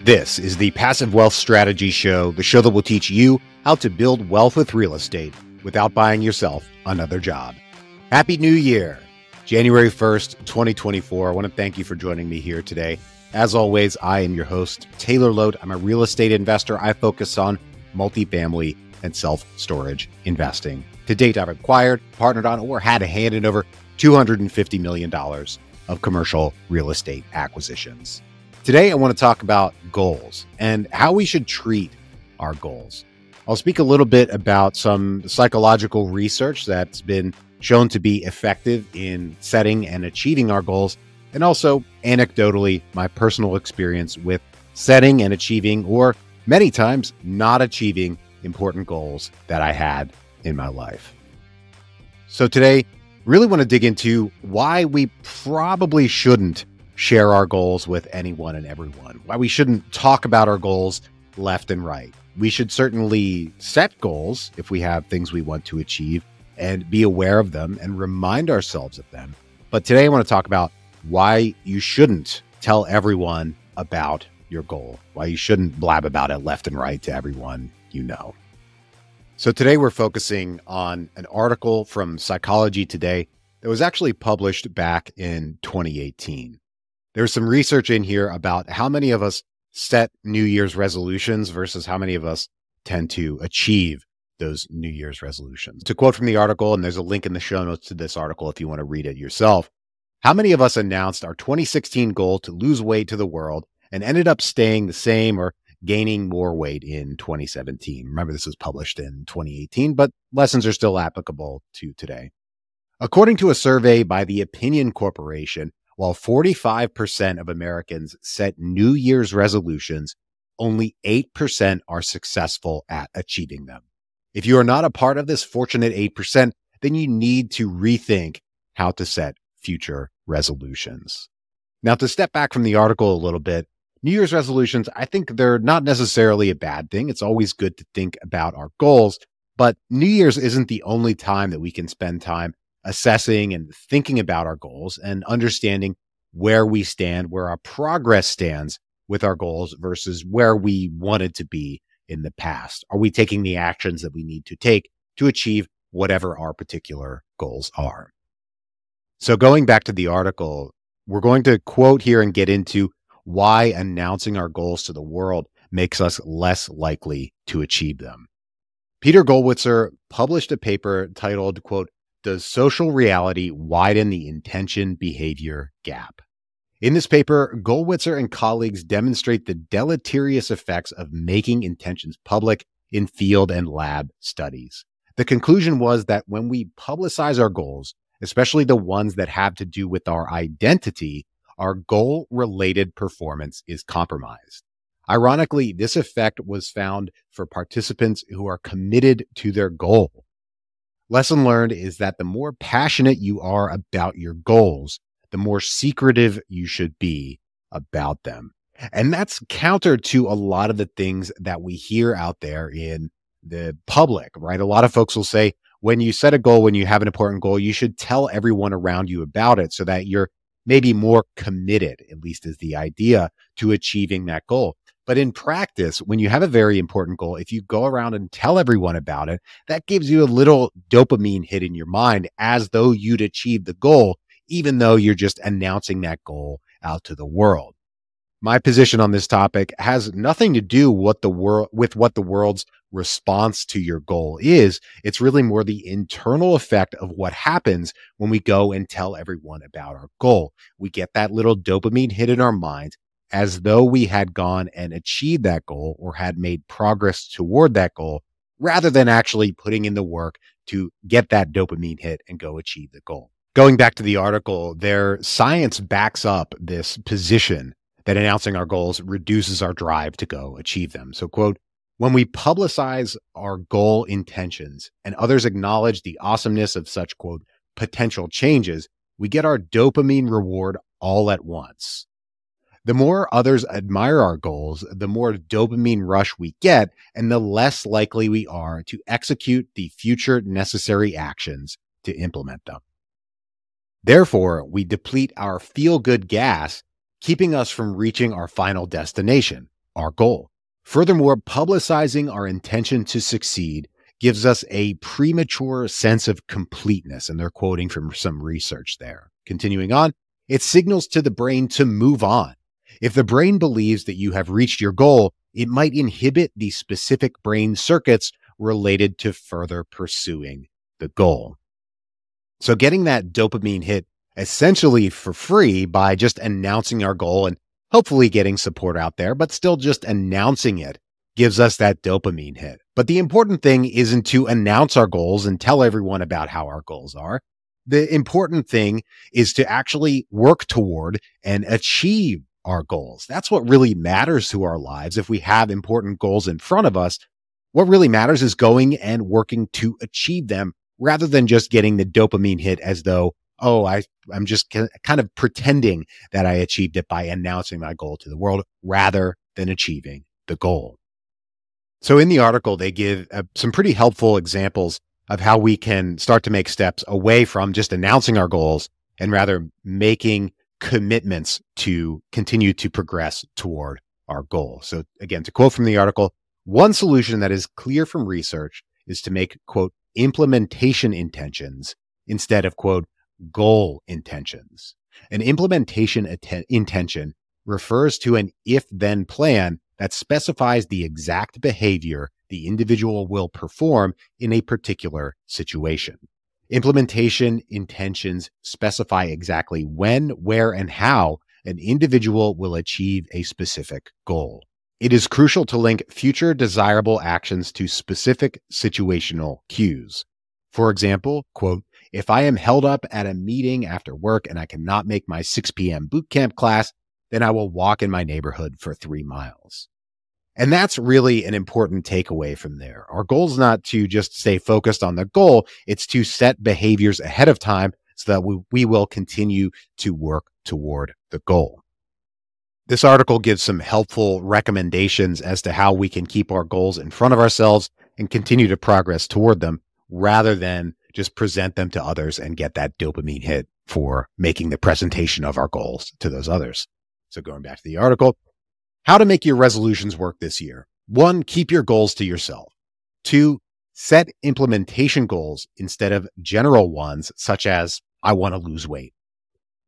This is the Passive Wealth Strategy Show, the show that will teach you how to build wealth with real estate without buying yourself another job. Happy New Year, January 1st, 2024. I want to thank you for joining me here today. As always, I am your host, Taylor Loht. I'm a real estate investor. I focus on multifamily and self storage investing. To date, I've acquired, partnered on, or had a hand in over $250 million of commercial real estate acquisitions. Today, I want to talk about goals and how we should treat our goals. I'll speak a little bit about some psychological research that's been shown to be effective in setting and achieving our goals, and also anecdotally, my personal experience with setting and achieving, or many times not achieving important goals that I had in my life. So, today, really want to dig into why we probably shouldn't share our goals with anyone and everyone, why we shouldn't talk about our goals left and right. We should certainly set goals if we have things we want to achieve and be aware of them and remind ourselves of them. But today I want to talk about why you shouldn't tell everyone about your goal, why you shouldn't blab about it left and right to everyone you know. So today we're focusing on an article from Psychology Today that was actually published back in 2018 there's some research in here about how many of us set New Year's resolutions versus how many of us tend to achieve those New Year's resolutions. To quote from the article, and there's a link in the show notes to this article if you want to read it yourself. How many of us announced our 2016 goal to lose weight to the world and ended up staying the same or gaining more weight in 2017? Remember, this was published in 2018, but lessons are still applicable to today. According to a survey by the Opinion Corporation, while 45% of Americans set New Year's resolutions, only 8% are successful at achieving them. If you are not a part of this fortunate 8%, then you need to rethink how to set future resolutions. Now, to step back from the article a little bit, New Year's resolutions, I think they're not necessarily a bad thing. It's always good to think about our goals, but New Year's isn't the only time that we can spend time assessing and thinking about our goals and understanding where we stand, where our progress stands with our goals versus where we wanted to be in the past. Are we taking the actions that we need to take to achieve whatever our particular goals are? So, going back to the article, we're going to quote here and get into why announcing our goals to the world makes us less likely to achieve them. Peter Gollwitzer published a paper titled, quote, does social reality widen the intention behavior gap? In this paper, Gollwitzer and colleagues demonstrate the deleterious effects of making intentions public in field and lab studies. The conclusion was that when we publicize our goals, especially the ones that have to do with our identity, our goal related performance is compromised. Ironically, this effect was found for participants who are committed to their goal. Lesson learned is that the more passionate you are about your goals, the more secretive you should be about them. And that's counter to a lot of the things that we hear out there in the public, right? A lot of folks will say, when you set a goal, when you have an important goal, you should tell everyone around you about it so that you're maybe more committed, at least is the idea, to achieving that goal. But in practice, when you have a very important goal, if you go around and tell everyone about it, that gives you a little dopamine hit in your mind as though you'd achieved the goal, even though you're just announcing that goal out to the world. My position on this topic has nothing to do what the with what the world's response to your goal is. It's really more the internal effect of what happens when we go and tell everyone about our goal. We get that little dopamine hit in our minds as though we had gone and achieved that goal or had made progress toward that goal rather than actually putting in the work to get that dopamine hit and go achieve the goal. Going back to the article, their science backs up this position that announcing our goals reduces our drive to go achieve them. So, quote, when we publicize our goal intentions and others acknowledge the awesomeness of such, quote, potential changes, we get our dopamine reward all at once. The more others admire our goals, the more dopamine rush we get, and the less likely we are to execute the future necessary actions to implement them. Therefore, we deplete our feel good gas, keeping us from reaching our final destination, our goal. Furthermore, publicizing our intention to succeed gives us a premature sense of completeness. And they're quoting from some research there. Continuing on, it signals to the brain to move on. If the brain believes that you have reached your goal, it might inhibit the specific brain circuits related to further pursuing the goal. So, getting that dopamine hit essentially for free by just announcing our goal and hopefully getting support out there, but still just announcing it gives us that dopamine hit. But the important thing isn't to announce our goals and tell everyone about how our goals are. The important thing is to actually work toward and achieve our goals. That's what really matters to our lives. If we have important goals in front of us, what really matters is going and working to achieve them rather than just getting the dopamine hit as though, oh, I, I'm just kind of pretending that I achieved it by announcing my goal to the world rather than achieving the goal. So in the article, they give uh, some pretty helpful examples of how we can start to make steps away from just announcing our goals and rather making commitments to continue to progress toward our goal. So again, to quote from the article, one solution that is clear from research is to make quote implementation intentions instead of quote goal intentions. An implementation atten- intention refers to an if then plan that specifies the exact behavior the individual will perform in a particular situation. Implementation intentions specify exactly when, where, and how an individual will achieve a specific goal. It is crucial to link future desirable actions to specific situational cues. For example, quote, if I am held up at a meeting after work and I cannot make my 6 p.m. boot camp class, then I will walk in my neighborhood for three miles. And that's really an important takeaway from there. Our goal is not to just stay focused on the goal, it's to set behaviors ahead of time so that we, we will continue to work toward the goal. This article gives some helpful recommendations as to how we can keep our goals in front of ourselves and continue to progress toward them rather than just present them to others and get that dopamine hit for making the presentation of our goals to those others. So going back to the article, how to make your resolutions work this year. One, keep your goals to yourself. Two, set implementation goals instead of general ones, such as, I want to lose weight.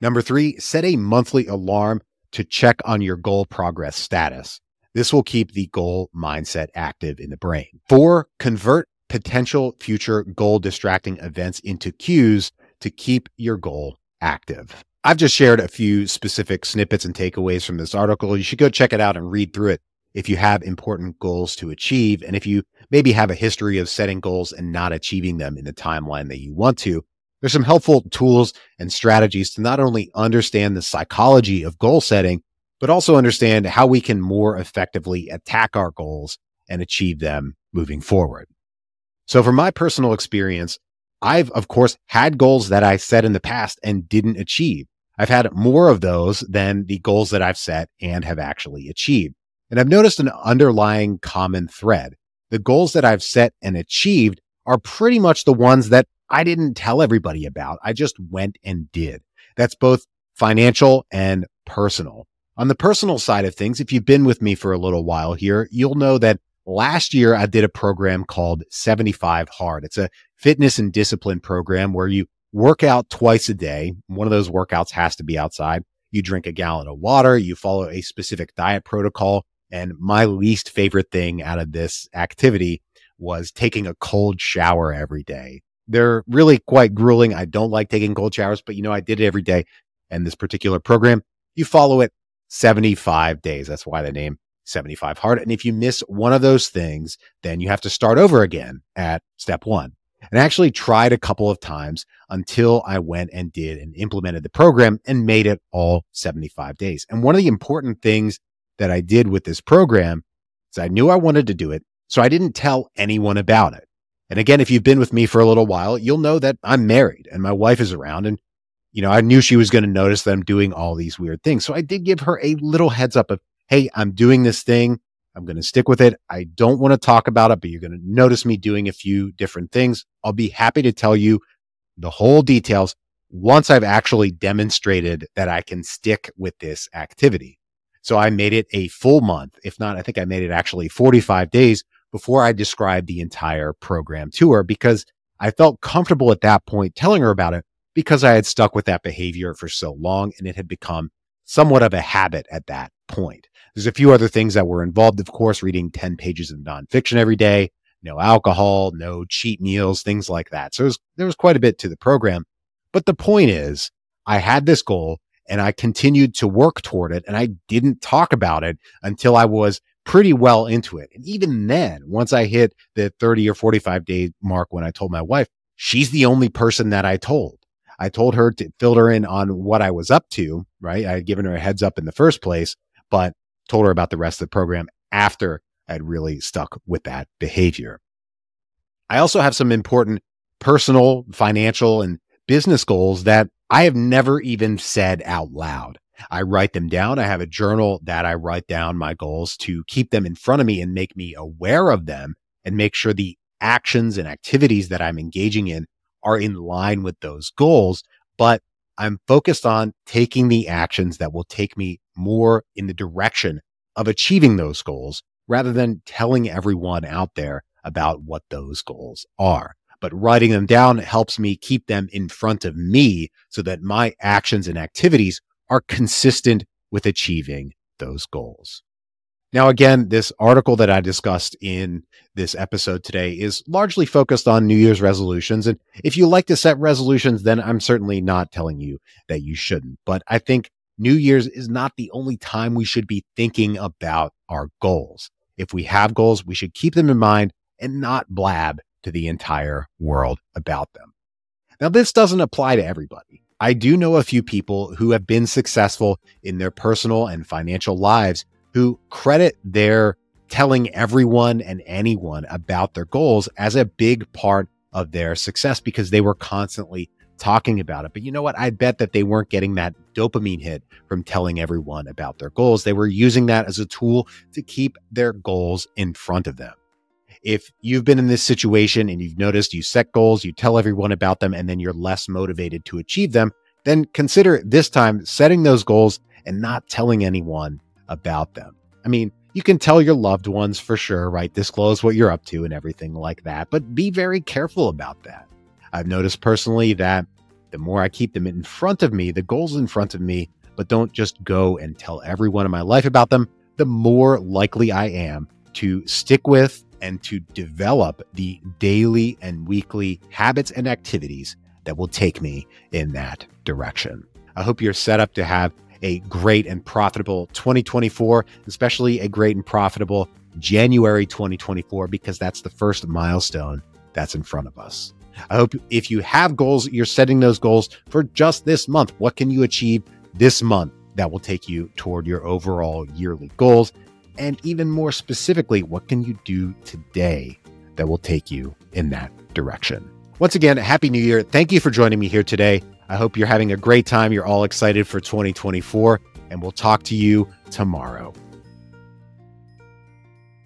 Number three, set a monthly alarm to check on your goal progress status. This will keep the goal mindset active in the brain. Four, convert potential future goal distracting events into cues to keep your goal active. I've just shared a few specific snippets and takeaways from this article. You should go check it out and read through it if you have important goals to achieve. And if you maybe have a history of setting goals and not achieving them in the timeline that you want to, there's some helpful tools and strategies to not only understand the psychology of goal setting, but also understand how we can more effectively attack our goals and achieve them moving forward. So from my personal experience, I've of course had goals that I set in the past and didn't achieve. I've had more of those than the goals that I've set and have actually achieved. And I've noticed an underlying common thread. The goals that I've set and achieved are pretty much the ones that I didn't tell everybody about. I just went and did. That's both financial and personal. On the personal side of things, if you've been with me for a little while here, you'll know that last year I did a program called 75 Hard. It's a fitness and discipline program where you work out twice a day. One of those workouts has to be outside. You drink a gallon of water, you follow a specific diet protocol. And my least favorite thing out of this activity was taking a cold shower every day. They're really quite grueling. I don't like taking cold showers, but you know, I did it every day. And this particular program, you follow it 75 days. That's why the name 75 hard. And if you miss one of those things, then you have to start over again at step one and I actually tried a couple of times until I went and did and implemented the program and made it all 75 days. And one of the important things that I did with this program is I knew I wanted to do it. So I didn't tell anyone about it. And again, if you've been with me for a little while, you'll know that I'm married and my wife is around. And, you know, I knew she was going to notice that I'm doing all these weird things. So I did give her a little heads up of, Hey, I'm doing this thing. I'm going to stick with it. I don't want to talk about it, but you're going to notice me doing a few different things. I'll be happy to tell you the whole details once I've actually demonstrated that I can stick with this activity. So I made it a full month. If not, I think I made it actually 45 days before I described the entire program to her because I felt comfortable at that point telling her about it because I had stuck with that behavior for so long and it had become somewhat of a habit at that point. There's a few other things that were involved, of course, reading 10 pages of nonfiction every day, no alcohol, no cheat meals, things like that. So was, there was quite a bit to the program. But the point is, I had this goal and I continued to work toward it. And I didn't talk about it until I was pretty well into it. And even then, once I hit the 30 or 45 day mark when I told my wife, she's the only person that I told. I told her to fill her in on what I was up to, right? I had given her a heads up in the first place, but told her about the rest of the program after I'd really stuck with that behavior. I also have some important personal, financial, and business goals that I have never even said out loud. I write them down. I have a journal that I write down my goals to keep them in front of me and make me aware of them and make sure the actions and activities that I'm engaging in are in line with those goals. But I'm focused on taking the actions that will take me more in the direction of achieving those goals rather than telling everyone out there about what those goals are but writing them down helps me keep them in front of me so that my actions and activities are consistent with achieving those goals. Now, again, this article that I discussed in this episode today is largely focused on New Year's resolutions. And if you like to set resolutions, then I'm certainly not telling you that you shouldn't. But I think New Year's is not the only time we should be thinking about our goals. If we have goals, we should keep them in mind and not blab to the entire world about them. Now, this doesn't apply to everybody. I do know a few people who have been successful in their personal and financial lives who credit their telling everyone and anyone about their goals as a big part of their success because they were constantly talking about it. But you know what? I bet that they weren't getting that dopamine hit from telling everyone about their goals. They were using that as a tool to keep their goals in front of them if you've been in this situation and you've noticed you set goals, you tell everyone about them, and then you're less motivated to achieve them, then consider this time setting those goals and not telling anyone about them. I mean, you can tell your loved ones for sure, right? Disclose what you're up to and everything like that, but be very careful about that. I've noticed personally that the more I keep them in front of me, the goals in front of me, but don't just go and tell everyone in my life about them, the more likely I am to stick with and to develop the daily and weekly habits and activities that will take me in that direction. I hope you're set up to have a great and profitable 2024, especially a great and profitable January 2024, because that's the first milestone that's in front of us. I hope if you have goals, you're setting those goals for just this month. What can you achieve this month that will take you toward your overall yearly goals? And even more specifically, what can you do today that will take you in that direction? Once again, Happy New Year. Thank you for joining me here today. I hope you're having a great time. You're all excited for 2024, and we'll talk to you tomorrow.